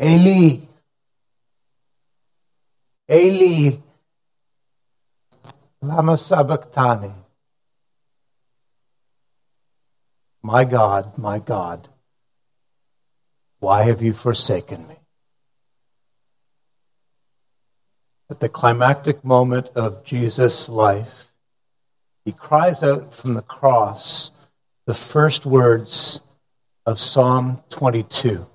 Eli, Eli, lama sabachthani. My God, my God, why have you forsaken me? At the climactic moment of Jesus' life, he cries out from the cross the first words of Psalm 22.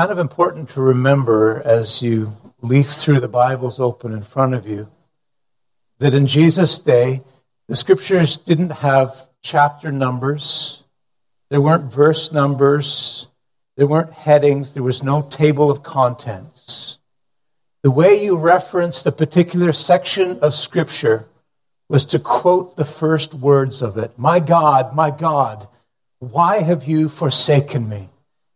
Kind of important to remember as you leaf through the Bibles open in front of you that in Jesus' day, the scriptures didn't have chapter numbers, there weren't verse numbers, there weren't headings, there was no table of contents. The way you referenced a particular section of scripture was to quote the first words of it My God, my God, why have you forsaken me?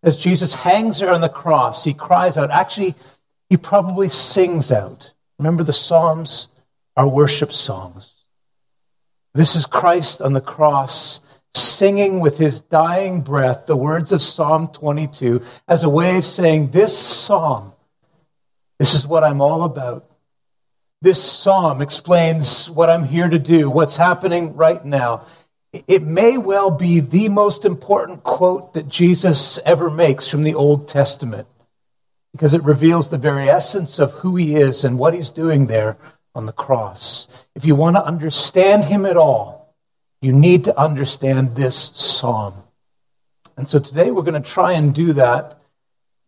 As Jesus hangs there on the cross, he cries out. Actually, he probably sings out. Remember, the Psalms are worship songs. This is Christ on the cross singing with his dying breath the words of Psalm 22 as a way of saying, This psalm, this is what I'm all about. This psalm explains what I'm here to do, what's happening right now it may well be the most important quote that Jesus ever makes from the Old Testament because it reveals the very essence of who he is and what he's doing there on the cross. If you want to understand him at all, you need to understand this psalm. And so today we're going to try and do that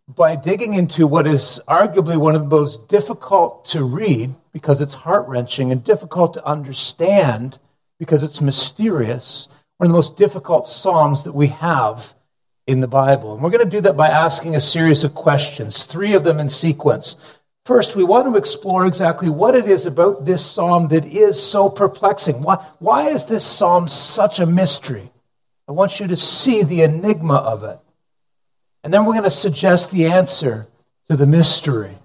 by digging into what is arguably one of the most difficult to read because it's heart wrenching and difficult to understand because it's mysterious, one of the most difficult Psalms that we have in the Bible. And we're going to do that by asking a series of questions, three of them in sequence. First, we want to explore exactly what it is about this psalm that is so perplexing. Why, why is this psalm such a mystery? I want you to see the enigma of it. And then we're going to suggest the answer to the mystery.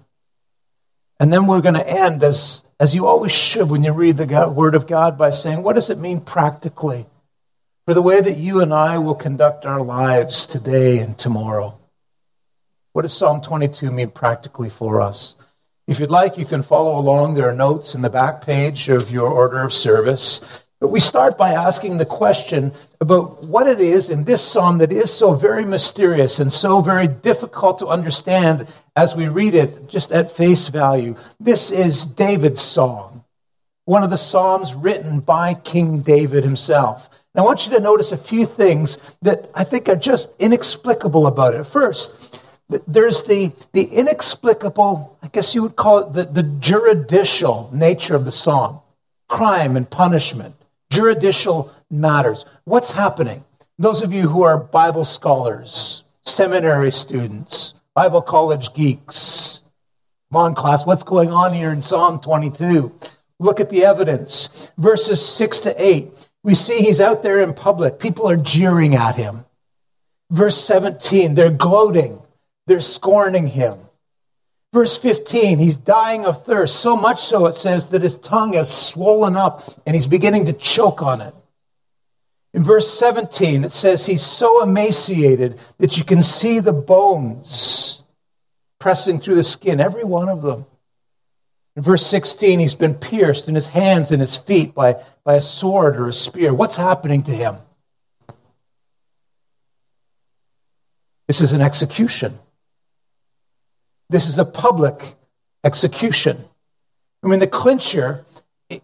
And then we're going to end, as as you always should when you read the God, Word of God, by saying, what does it mean practically for the way that you and I will conduct our lives today and tomorrow? What does Psalm 22 mean practically for us? If you'd like, you can follow along. There are notes in the back page of your order of service. But we start by asking the question about what it is in this psalm that is so very mysterious and so very difficult to understand as we read it just at face value. This is David's song, one of the psalms written by King David himself. And I want you to notice a few things that I think are just inexplicable about it. First, there's the, the inexplicable, I guess you would call it the, the juridical nature of the psalm crime and punishment juridical matters. What's happening? Those of you who are Bible scholars, seminary students, Bible college geeks, come on, class, what's going on here in Psalm 22? Look at the evidence. Verses 6 to 8, we see he's out there in public. People are jeering at him. Verse 17, they're gloating, they're scorning him. Verse 15, he's dying of thirst, so much so it says that his tongue has swollen up and he's beginning to choke on it. In verse 17, it says he's so emaciated that you can see the bones pressing through the skin, every one of them. In verse 16, he's been pierced in his hands and his feet by, by a sword or a spear. What's happening to him? This is an execution. This is a public execution. I mean, the clincher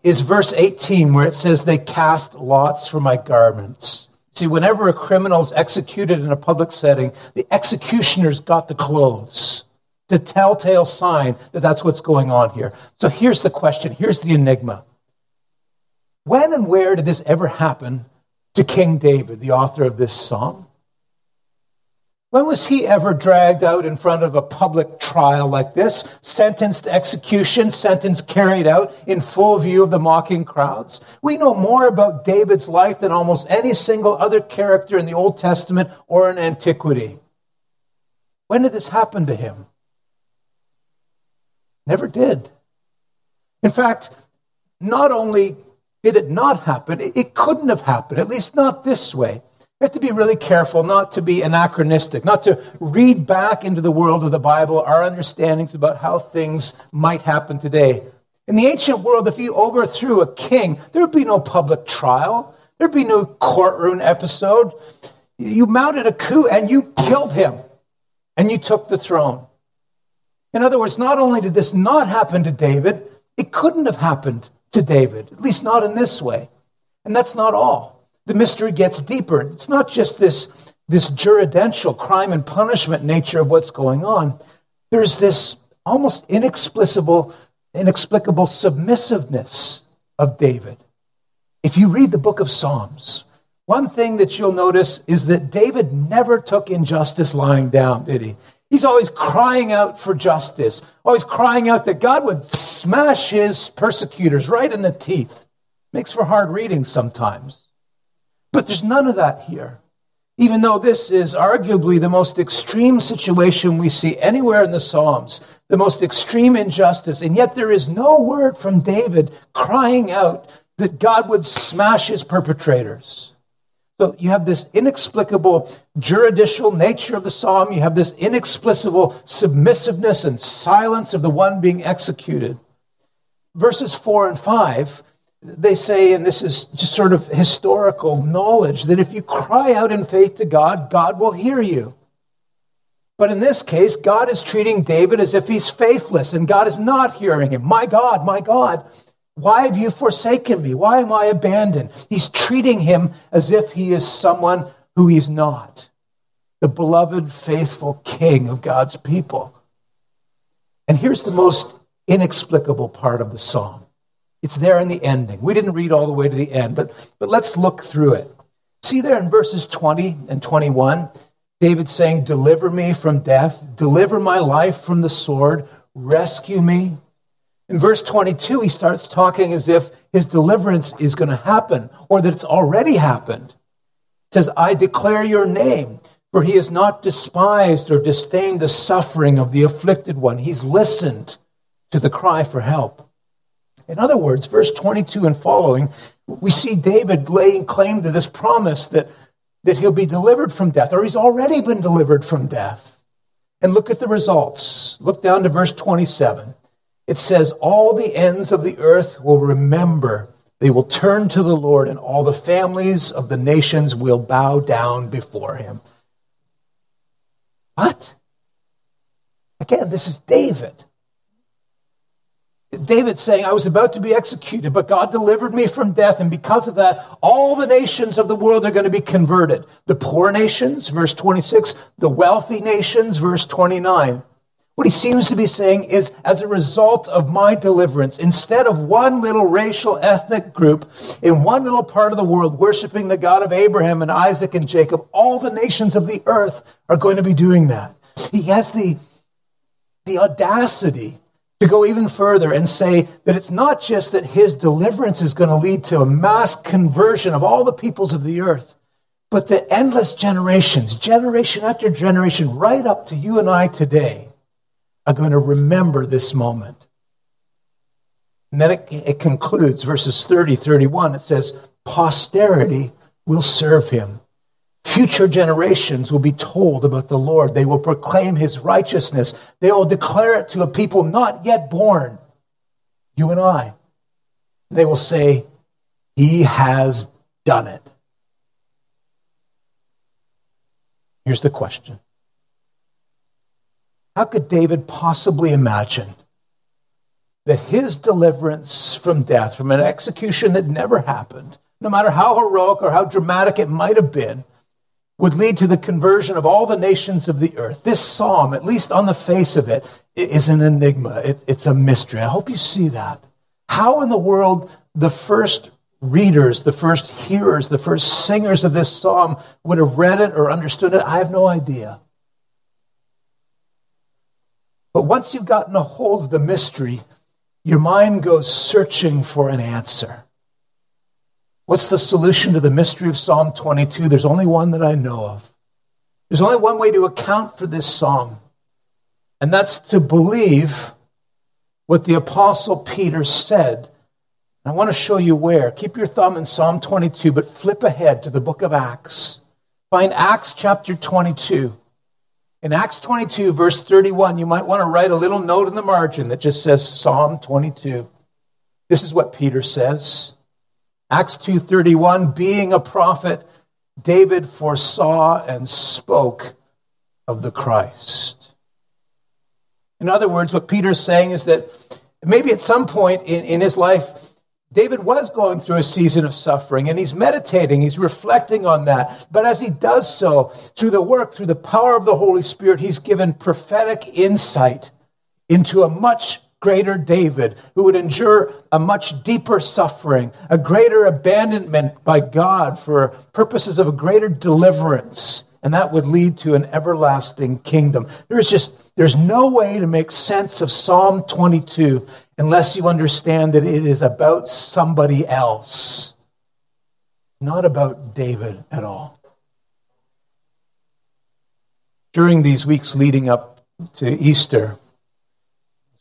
is verse 18, where it says, They cast lots for my garments. See, whenever a criminal is executed in a public setting, the executioner's got the clothes. The telltale sign that that's what's going on here. So here's the question here's the enigma. When and where did this ever happen to King David, the author of this psalm? When was he ever dragged out in front of a public trial like this, sentenced to execution, sentence carried out in full view of the mocking crowds? We know more about David's life than almost any single other character in the Old Testament or in antiquity. When did this happen to him? Never did. In fact, not only did it not happen, it couldn't have happened, at least not this way. We have to be really careful not to be anachronistic, not to read back into the world of the Bible our understandings about how things might happen today. In the ancient world, if you overthrew a king, there would be no public trial, there'd be no courtroom episode. You mounted a coup and you killed him, and you took the throne. In other words, not only did this not happen to David, it couldn't have happened to David, at least not in this way. And that's not all. The mystery gets deeper. It's not just this, this juridential crime and punishment nature of what's going on. There's this almost inexplicable, inexplicable submissiveness of David. If you read the book of Psalms, one thing that you'll notice is that David never took injustice lying down, did he? He's always crying out for justice, always crying out that God would smash his persecutors right in the teeth. Makes for hard reading sometimes. But there's none of that here. Even though this is arguably the most extreme situation we see anywhere in the Psalms, the most extreme injustice, and yet there is no word from David crying out that God would smash his perpetrators. So you have this inexplicable juridical nature of the psalm. You have this inexplicable submissiveness and silence of the one being executed. Verses 4 and 5, they say, and this is just sort of historical knowledge, that if you cry out in faith to God, God will hear you. But in this case, God is treating David as if he's faithless, and God is not hearing him. My God, my God, why have you forsaken me? Why am I abandoned? He's treating him as if he is someone who he's not the beloved, faithful king of God's people. And here's the most inexplicable part of the psalm it's there in the ending. We didn't read all the way to the end, but, but let's look through it. See there in verses 20 and 21, David saying, Deliver me from death, deliver my life from the sword, rescue me in verse 22, he starts talking as if his deliverance is going to happen or that it's already happened. Says, I declare your name, for he has not despised or disdained the suffering of the afflicted one. He's listened to the cry for help. In other words, verse 22 and following, we see David laying claim to this promise that, that he'll be delivered from death, or he's already been delivered from death. And look at the results. Look down to verse 27 it says, All the ends of the earth will remember. They will turn to the Lord, and all the families of the nations will bow down before him. What? Again, this is David. David saying, I was about to be executed, but God delivered me from death, and because of that, all the nations of the world are going to be converted. The poor nations, verse 26, the wealthy nations, verse 29. What he seems to be saying is, as a result of my deliverance, instead of one little racial ethnic group in one little part of the world worshiping the God of Abraham and Isaac and Jacob, all the nations of the earth are going to be doing that. He has the, the audacity to go even further and say that it's not just that his deliverance is going to lead to a mass conversion of all the peoples of the earth, but that endless generations, generation after generation, right up to you and I today, are going to remember this moment. And then it, it concludes, verses 30, 31. It says, Posterity will serve him. Future generations will be told about the Lord. They will proclaim his righteousness. They will declare it to a people not yet born, you and I. They will say, He has done it. Here's the question how could David possibly imagine that his deliverance from death, from an execution that never happened, no matter how heroic or how dramatic it might have been, would lead to the conversion of all the nations of the earth? This psalm, at least on the face of it, is an enigma. It, it's a mystery. I hope you see that. How in the world the first readers, the first hearers, the first singers of this psalm would have read it or understood it, I have no idea. But once you've gotten a hold of the mystery, your mind goes searching for an answer. What's the solution to the mystery of Psalm 22? There's only one that I know of. There's only one way to account for this psalm, and that's to believe what the Apostle Peter said. I want to show you where. Keep your thumb in Psalm 22, but flip ahead to the book of Acts. Find Acts chapter 22. In Acts 22, verse 31, you might want to write a little note in the margin that just says Psalm 22. This is what Peter says. Acts 2:31 being a prophet David foresaw and spoke of the Christ. In other words, what Peter's saying is that maybe at some point in, in his life, David was going through a season of suffering and he's meditating, he's reflecting on that. But as he does so, through the work, through the power of the Holy Spirit, he's given prophetic insight into a much greater David who would endure a much deeper suffering, a greater abandonment by God for purposes of a greater deliverance. And that would lead to an everlasting kingdom. There's just there's no way to make sense of Psalm 22 unless you understand that it is about somebody else. Not about David at all. During these weeks leading up to Easter,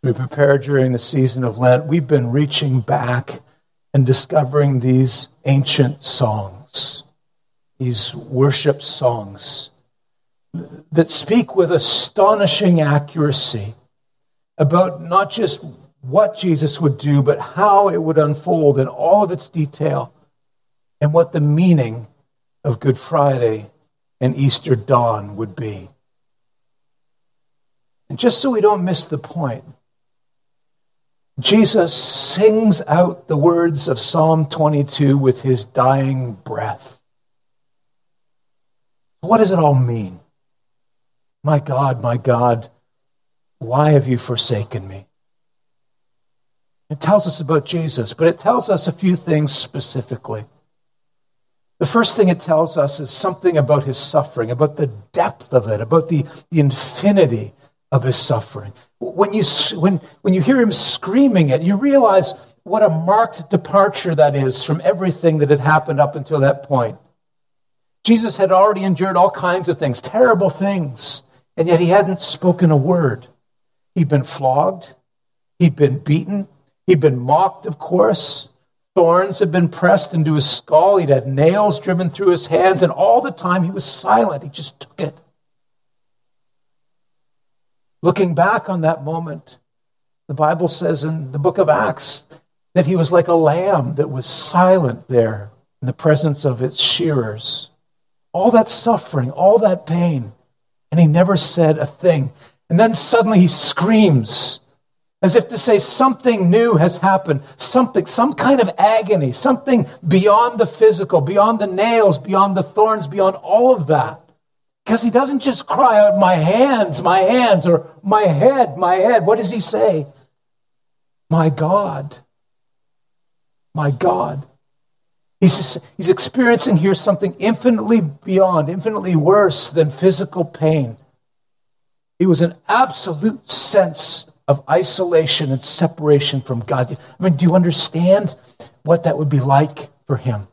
we prepare during the season of Lent, we've been reaching back and discovering these ancient songs, these worship songs that speak with astonishing accuracy about not just what Jesus would do, but how it would unfold in all of its detail and what the meaning of Good Friday and Easter dawn would be. And just so we don't miss the point, Jesus sings out the words of Psalm 22 with his dying breath. What does it all mean? My God, my God, why have you forsaken me? It tells us about Jesus, but it tells us a few things specifically. The first thing it tells us is something about his suffering, about the depth of it, about the, the infinity of his suffering. When you, when, when you hear him screaming it, you realize what a marked departure that is from everything that had happened up until that point. Jesus had already endured all kinds of things, terrible things, and yet he hadn't spoken a word. He'd been flogged, he'd been beaten, he'd been mocked, of course. Thorns had been pressed into his skull, he'd had nails driven through his hands, and all the time he was silent. He just took it. Looking back on that moment, the Bible says in the book of Acts that he was like a lamb that was silent there in the presence of its shearers. All that suffering, all that pain, and he never said a thing. And then suddenly he screams as if to say something new has happened, something, some kind of agony, something beyond the physical, beyond the nails, beyond the thorns, beyond all of that. Because he doesn't just cry out, My hands, my hands, or my head, my head. What does he say? My God, my God. He's, he's experiencing here something infinitely beyond, infinitely worse than physical pain. It was an absolute sense of isolation and separation from God. I mean, do you understand what that would be like for him?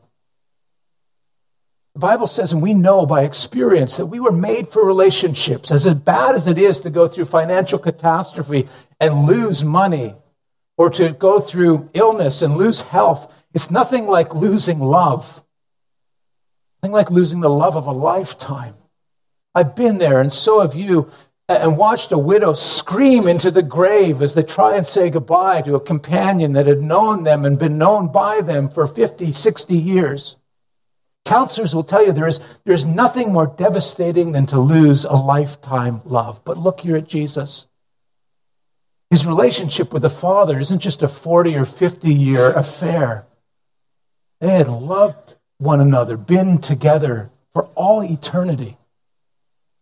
The Bible says, and we know by experience, that we were made for relationships. As bad as it is to go through financial catastrophe and lose money, or to go through illness and lose health, it's nothing like losing love. Nothing like losing the love of a lifetime. I've been there, and so have you, and watched a widow scream into the grave as they try and say goodbye to a companion that had known them and been known by them for 50, 60 years. Counselors will tell you there is, there's nothing more devastating than to lose a lifetime love. But look here at Jesus. His relationship with the Father isn't just a 40 or 50 year affair. They had loved one another, been together for all eternity.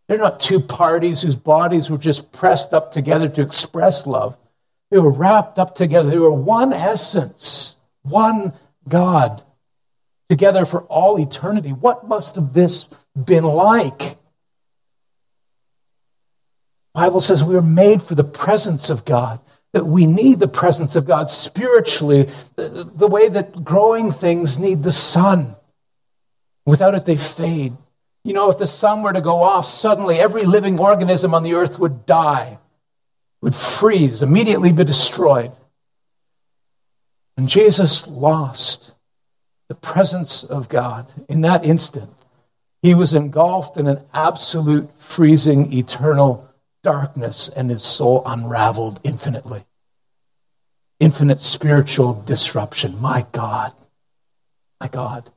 They're not two parties whose bodies were just pressed up together to express love. They were wrapped up together. They were one essence, one God together for all eternity. What must have this been like? Bible says we are made for the presence of God, that we need the presence of God spiritually, the, the way that growing things need the sun. Without it, they fade. You know, if the sun were to go off, suddenly every living organism on the earth would die, would freeze, immediately be destroyed. And Jesus lost the presence of God in that instant. He was engulfed in an absolute freezing, eternal darkness, and his soul unraveled infinitely. Infinite spiritual disruption. My God, my God,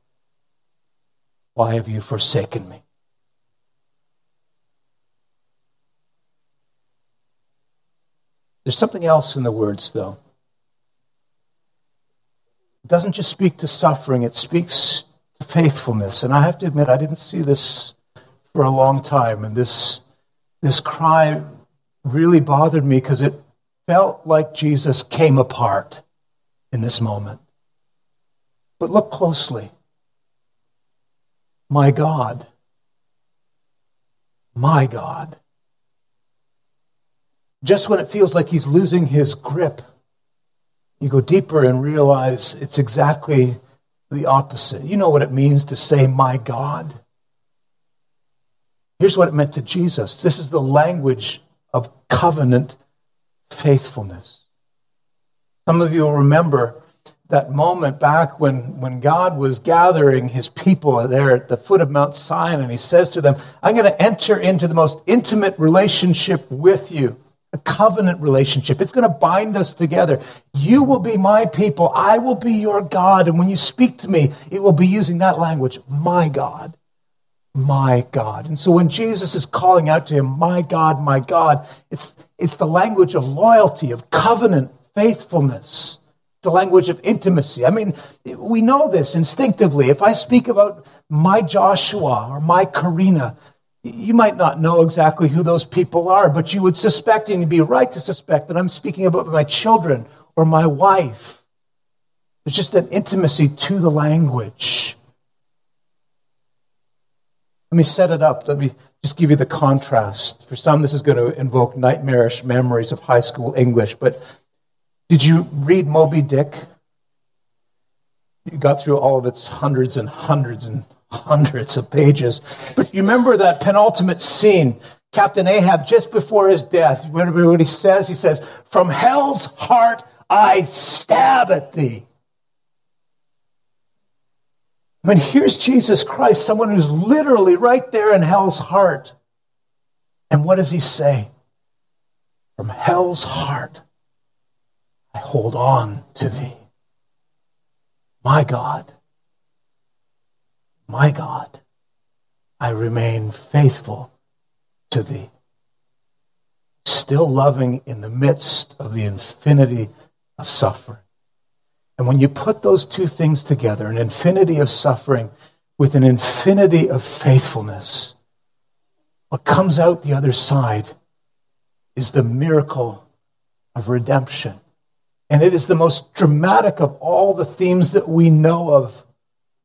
why have you forsaken me? There's something else in the words, though. It doesn't just speak to suffering, it speaks to faithfulness. And I have to admit, I didn't see this for a long time. And this, this cry really bothered me because it felt like Jesus came apart in this moment. But look closely. My God. My God just when it feels like he's losing his grip, you go deeper and realize it's exactly the opposite. You know what it means to say, My God. Here's what it meant to Jesus this is the language of covenant faithfulness. Some of you will remember that moment back when, when God was gathering his people there at the foot of Mount Sinai, and he says to them, I'm going to enter into the most intimate relationship with you a covenant relationship. It's going to bind us together. You will be my people. I will be your God. And when you speak to me, it will be using that language, my God, my God. And so when Jesus is calling out to him, my God, my God, it's, it's the language of loyalty, of covenant, faithfulness. It's the language of intimacy. I mean, we know this instinctively. If I speak about my Joshua or my Karina, you might not know exactly who those people are, but you would suspect, and you'd be right to suspect, that I'm speaking about my children or my wife. There's just an intimacy to the language. Let me set it up. Let me just give you the contrast. For some, this is going to invoke nightmarish memories of high school English, but did you read Moby Dick? You got through all of its hundreds and hundreds and hundreds of pages. But you remember that penultimate scene, Captain Ahab, just before his death. Remember what he says? He says, From hell's heart I stab at thee. I mean, here's Jesus Christ, someone who's literally right there in hell's heart. And what does he say? From hell's heart, I hold on to thee. My God, my God, I remain faithful to thee. Still loving in the midst of the infinity of suffering. And when you put those two things together, an infinity of suffering with an infinity of faithfulness, what comes out the other side is the miracle of redemption. And it is the most dramatic of all the themes that we know of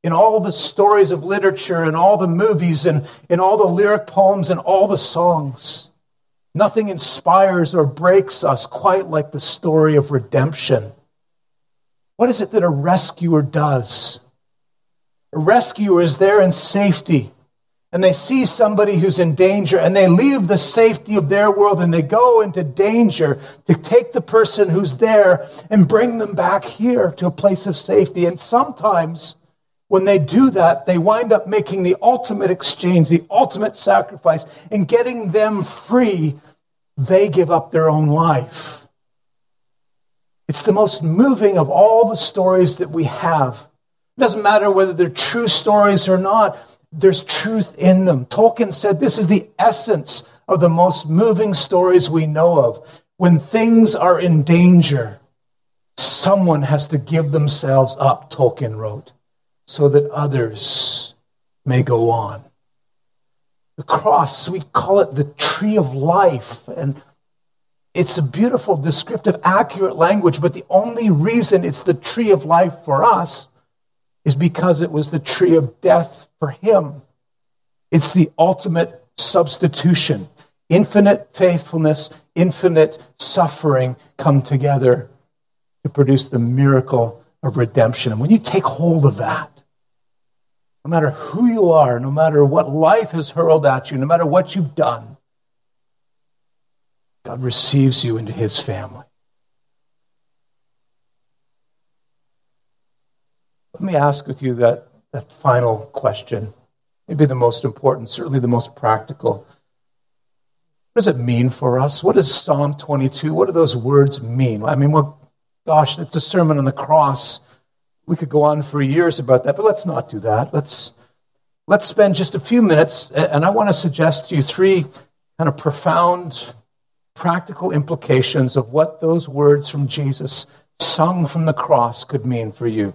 in all the stories of literature and all the movies and in all the lyric poems and all the songs. Nothing inspires or breaks us quite like the story of redemption. What is it that a rescuer does? A rescuer is there in safety and they see somebody who's in danger and they leave the safety of their world and they go into danger to take the person who's there and bring them back here to a place of safety. And sometimes when they do that, they wind up making the ultimate exchange, the ultimate sacrifice, and getting them free. They give up their own life. It's the most moving of all the stories that we have. It doesn't matter whether they're true stories or not, there's truth in them. Tolkien said this is the essence of the most moving stories we know of. When things are in danger, someone has to give themselves up, Tolkien wrote so that others may go on. The cross, we call it the tree of life. And it's a beautiful, descriptive, accurate language, but the only reason it's the tree of life for us is because it was the tree of death for him. It's the ultimate substitution. Infinite faithfulness, infinite suffering come together to produce the miracle of redemption. And when you take hold of that, no matter who you are, no matter what life has hurled at you, no matter what you've done, God receives you into his family. Let me ask with you that, that final question. maybe the most important, certainly the most practical. What does it mean for us? What does Psalm 22, what do those words mean? I mean, well, gosh, it's a sermon on the cross. We could go on for years about that, but let's not do that. Let's, let's spend just a few minutes, and I want to suggest to you three kind of profound, practical implications of what those words from Jesus sung from the cross could mean for you.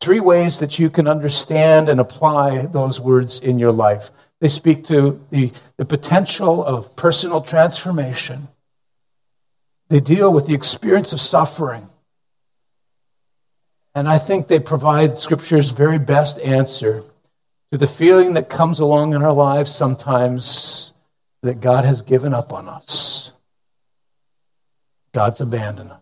Three ways that you can understand and apply those words in your life. They speak to the, the potential of personal transformation. They deal with the experience of suffering. And I think they provide Scripture's very best answer to the feeling that comes along in our lives sometimes that God has given up on us. God's abandoned us.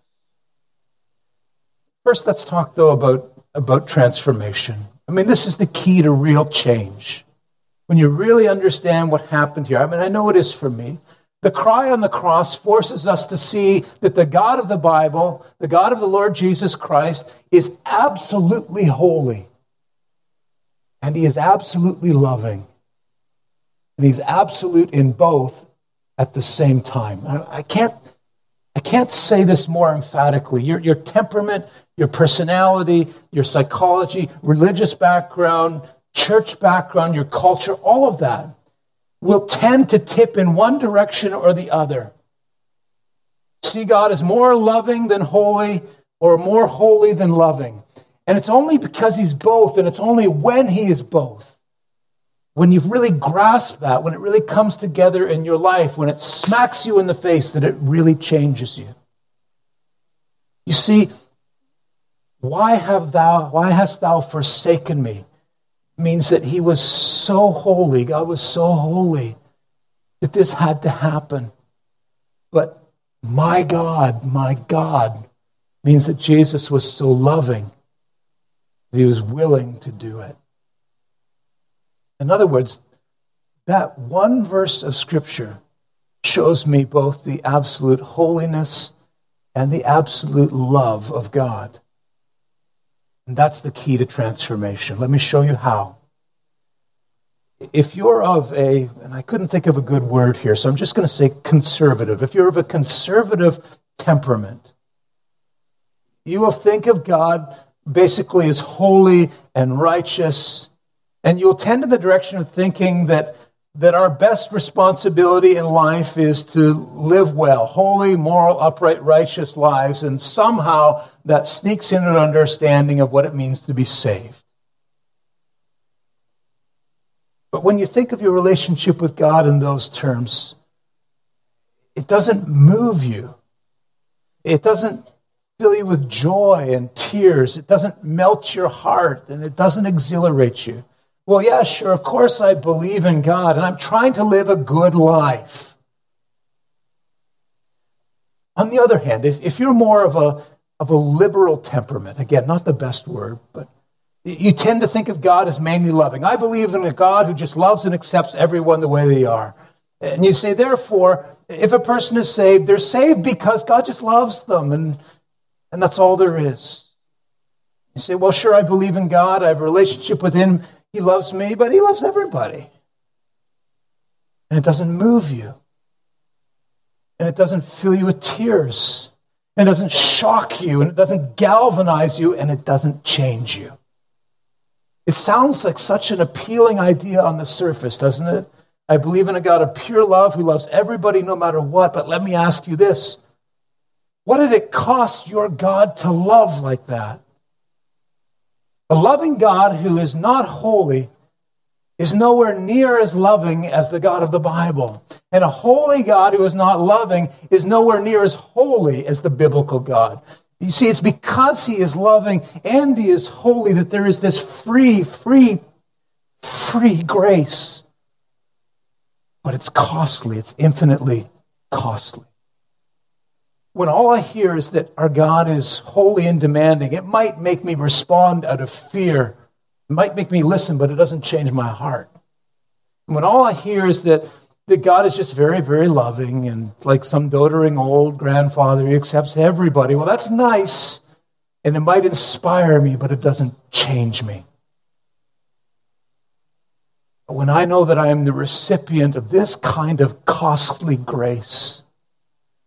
First, let's talk, though, about, about transformation. I mean, this is the key to real change. When you really understand what happened here, I mean, I know it is for me. The cry on the cross forces us to see that the God of the Bible, the God of the Lord Jesus Christ, is absolutely holy. And he is absolutely loving. And he's absolute in both at the same time. I, can't, I can't say this more emphatically. Your, your temperament, your personality, your psychology, religious background, church background, your culture, all of that will tend to tip in one direction or the other. See God is more loving than holy or more holy than loving. And it's only because He's both, and it's only when He is both. When you've really grasped that, when it really comes together in your life, when it smacks you in the face, that it really changes you. You see, why have thou, why hast thou forsaken me? Means that he was so holy, God was so holy that this had to happen. But my God, my God, means that Jesus was so loving that he was willing to do it. In other words, that one verse of Scripture shows me both the absolute holiness and the absolute love of God. And that's the key to transformation. Let me show you how. If you're of a, and I couldn't think of a good word here, so I'm just going to say conservative. If you're of a conservative temperament, you will think of God basically as holy and righteous, and you'll tend in the direction of thinking that that our best responsibility in life is to live well, holy, moral, upright, righteous lives, and somehow that sneaks in an understanding of what it means to be saved. But when you think of your relationship with God in those terms, it doesn't move you. It doesn't fill you with joy and tears. It doesn't melt your heart and it doesn't exhilarate you. Well, yeah, sure, of course I believe in God, and I'm trying to live a good life. On the other hand, if, if you're more of a, of a liberal temperament, again, not the best word, but you tend to think of God as mainly loving. I believe in a God who just loves and accepts everyone the way they are. And you say, therefore, if a person is saved, they're saved because God just loves them, and, and that's all there is. You say, well, sure, I believe in God, I have a relationship with Him, he loves me, but he loves everybody. And it doesn't move you. And it doesn't fill you with tears. And it doesn't shock you. And it doesn't galvanize you. And it doesn't change you. It sounds like such an appealing idea on the surface, doesn't it? I believe in a God of pure love who loves everybody no matter what. But let me ask you this What did it cost your God to love like that? A loving God who is not holy is nowhere near as loving as the God of the Bible. And a holy God who is not loving is nowhere near as holy as the biblical God. You see, it's because he is loving and he is holy that there is this free, free, free grace. But it's costly, it's infinitely costly when all I hear is that our God is holy and demanding, it might make me respond out of fear. It might make me listen, but it doesn't change my heart. And when all I hear is that, that God is just very, very loving and like some doting old grandfather, he accepts everybody, well, that's nice. And it might inspire me, but it doesn't change me. But when I know that I am the recipient of this kind of costly grace,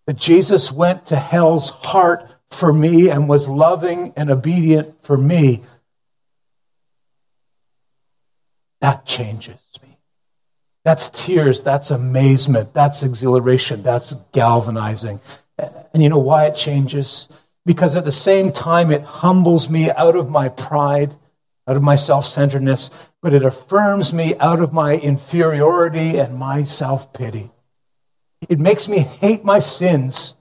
that Jesus went to hell's heart for me and was loving and obedient for me, that changes me. That's tears, that's amazement, that's exhilaration, that's galvanizing. And you know why it changes? Because at the same time, it humbles me out of my pride, out of my self centeredness, but it affirms me out of my inferiority and my self pity. It makes me hate my sins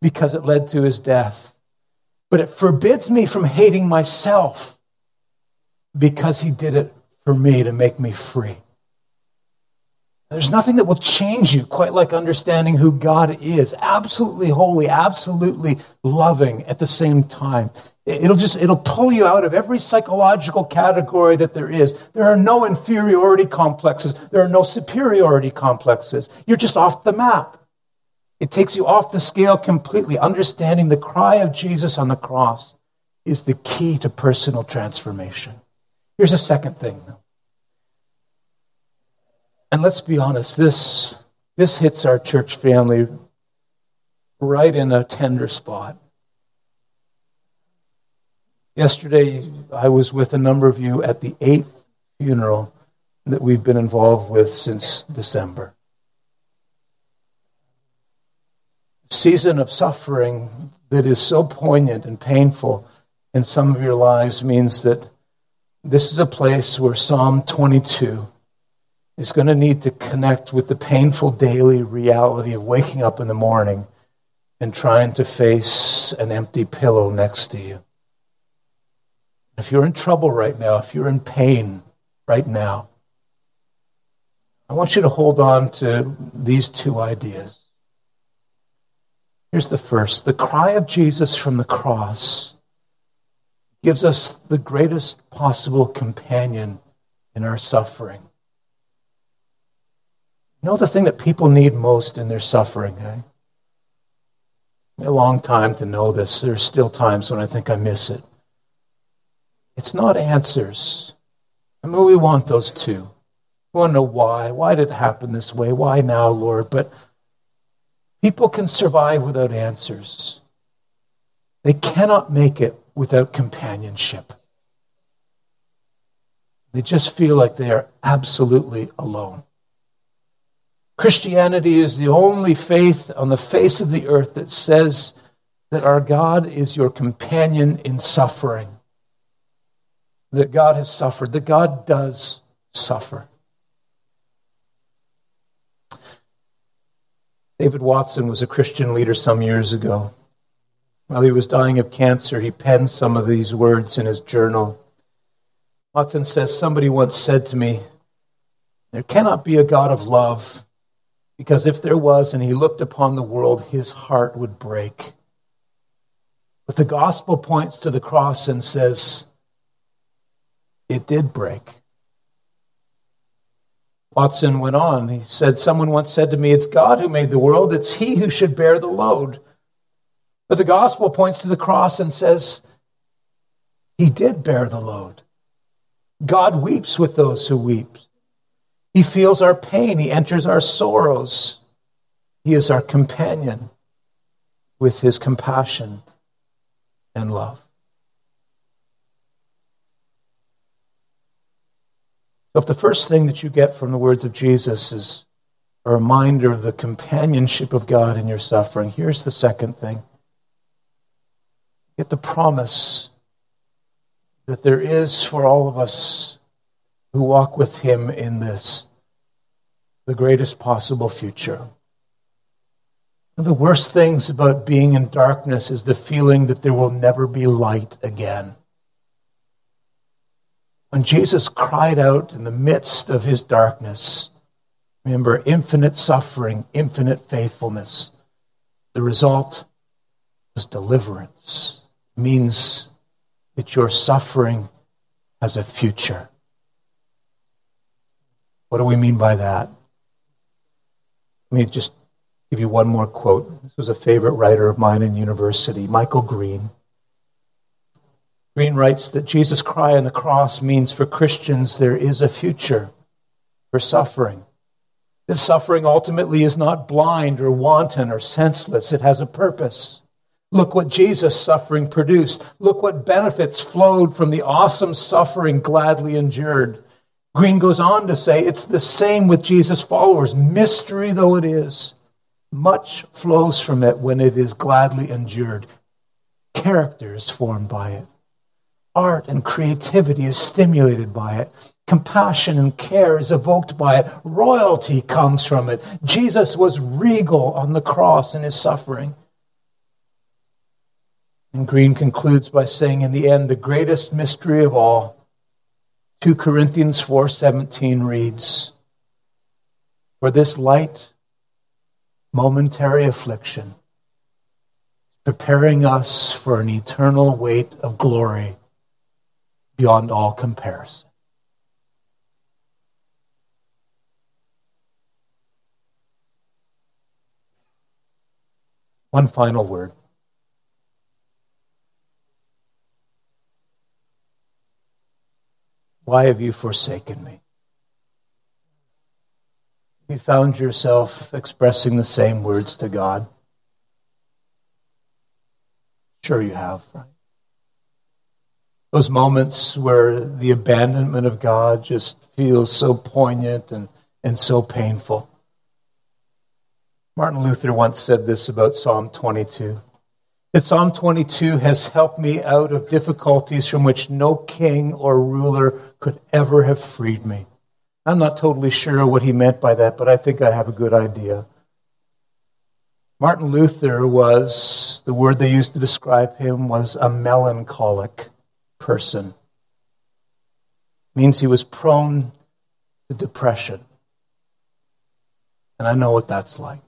because it led to his death. But it forbids me from hating myself because he did it for me to make me free. There's nothing that will change you quite like understanding who God is. Absolutely holy, absolutely loving at the same time. It'll just it'll pull you out of every psychological category that there is. There are no inferiority complexes. There are no superiority complexes. You're just off the map. It takes you off the scale completely. Understanding the cry of Jesus on the cross is the key to personal transformation. Here's a second thing. And let's be honest, this, this hits our church family right in a tender spot. Yesterday, I was with a number of you at the eighth funeral that we've been involved with since December. Season of suffering that is so poignant and painful in some of your lives means that this is a place where Psalm 22 is going to need to connect with the painful daily reality of waking up in the morning and trying to face an empty pillow next to you. If you're in trouble right now, if you're in pain right now, I want you to hold on to these two ideas. Here's the first the cry of Jesus from the cross gives us the greatest possible companion in our suffering. You know the thing that people need most in their suffering, eh? A long time to know this. There's still times when I think I miss it. It's not answers. I mean, we want those too. We want to know why. Why did it happen this way? Why now, Lord? But people can survive without answers. They cannot make it without companionship. They just feel like they are absolutely alone. Christianity is the only faith on the face of the earth that says that our God is your companion in suffering. That God has suffered, that God does suffer. David Watson was a Christian leader some years ago. While he was dying of cancer, he penned some of these words in his journal. Watson says, Somebody once said to me, There cannot be a God of love because if there was and he looked upon the world, his heart would break. But the gospel points to the cross and says, it did break. Watson went on. He said, Someone once said to me, It's God who made the world, it's He who should bear the load. But the gospel points to the cross and says, He did bear the load. God weeps with those who weep. He feels our pain. He enters our sorrows. He is our companion with his compassion and love. So, if the first thing that you get from the words of Jesus is a reminder of the companionship of God in your suffering, here's the second thing get the promise that there is for all of us who walk with him in this the greatest possible future. One of the worst things about being in darkness is the feeling that there will never be light again. When Jesus cried out in the midst of his darkness, remember infinite suffering, infinite faithfulness. The result was deliverance. It means that your suffering has a future. What do we mean by that? Let me just give you one more quote. This was a favorite writer of mine in university, Michael Green. Green writes that Jesus' cry on the cross means for Christians there is a future for suffering. This suffering ultimately is not blind or wanton or senseless, it has a purpose. Look what Jesus' suffering produced. Look what benefits flowed from the awesome suffering gladly endured. Green goes on to say it's the same with Jesus' followers, mystery though it is. Much flows from it when it is gladly endured. Character is formed by it. Art and creativity is stimulated by it. Compassion and care is evoked by it. Royalty comes from it. Jesus was regal on the cross in his suffering. And Green concludes by saying, in the end, the greatest mystery of all, 2 Corinthians 4:17 reads, For this light momentary affliction preparing us for an eternal weight of glory beyond all comparison. One final word. Why have you forsaken me? You found yourself expressing the same words to God. Sure, you have, right? Those moments where the abandonment of God just feels so poignant and, and so painful. Martin Luther once said this about Psalm 22 that Psalm 22 has helped me out of difficulties from which no king or ruler could ever have freed me. I'm not totally sure what he meant by that, but I think I have a good idea. Martin Luther was, the word they used to describe him was a melancholic person. It means he was prone to depression. And I know what that's like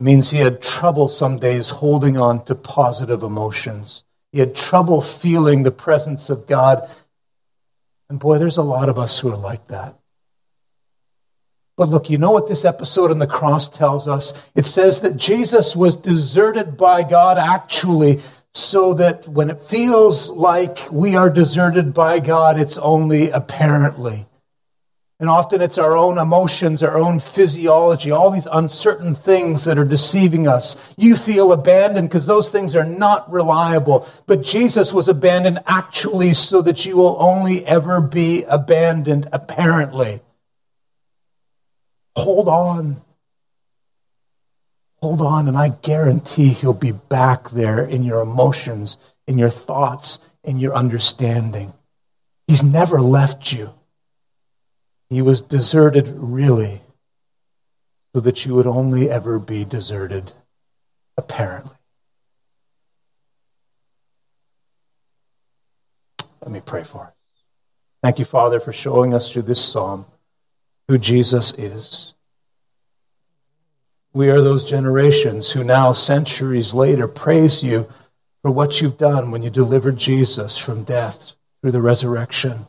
means he had trouble some days holding on to positive emotions. He had trouble feeling the presence of God. And boy, there's a lot of us who are like that. But look, you know what this episode on the cross tells us? It says that Jesus was deserted by God actually, so that when it feels like we are deserted by God, it's only apparently. And often it's our own emotions, our own physiology, all these uncertain things that are deceiving us. You feel abandoned because those things are not reliable. But Jesus was abandoned actually so that you will only ever be abandoned apparently. Hold on. Hold on, and I guarantee he'll be back there in your emotions, in your thoughts, in your understanding. He's never left you. He was deserted, really, so that you would only ever be deserted, apparently. Let me pray for us. Thank you, Father, for showing us through this psalm who Jesus is. We are those generations who now, centuries later, praise you for what you've done when you delivered Jesus from death through the resurrection.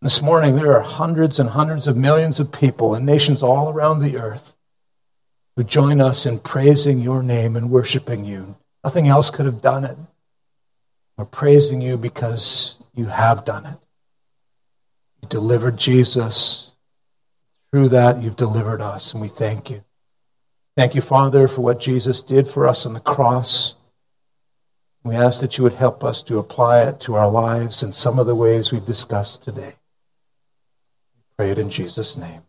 This morning, there are hundreds and hundreds of millions of people in nations all around the earth who join us in praising your name and worshiping you. Nothing else could have done it. We're praising you because you have done it. You delivered Jesus. Through that, you've delivered us, and we thank you. Thank you, Father, for what Jesus did for us on the cross. We ask that you would help us to apply it to our lives in some of the ways we've discussed today. We pray it in Jesus' name.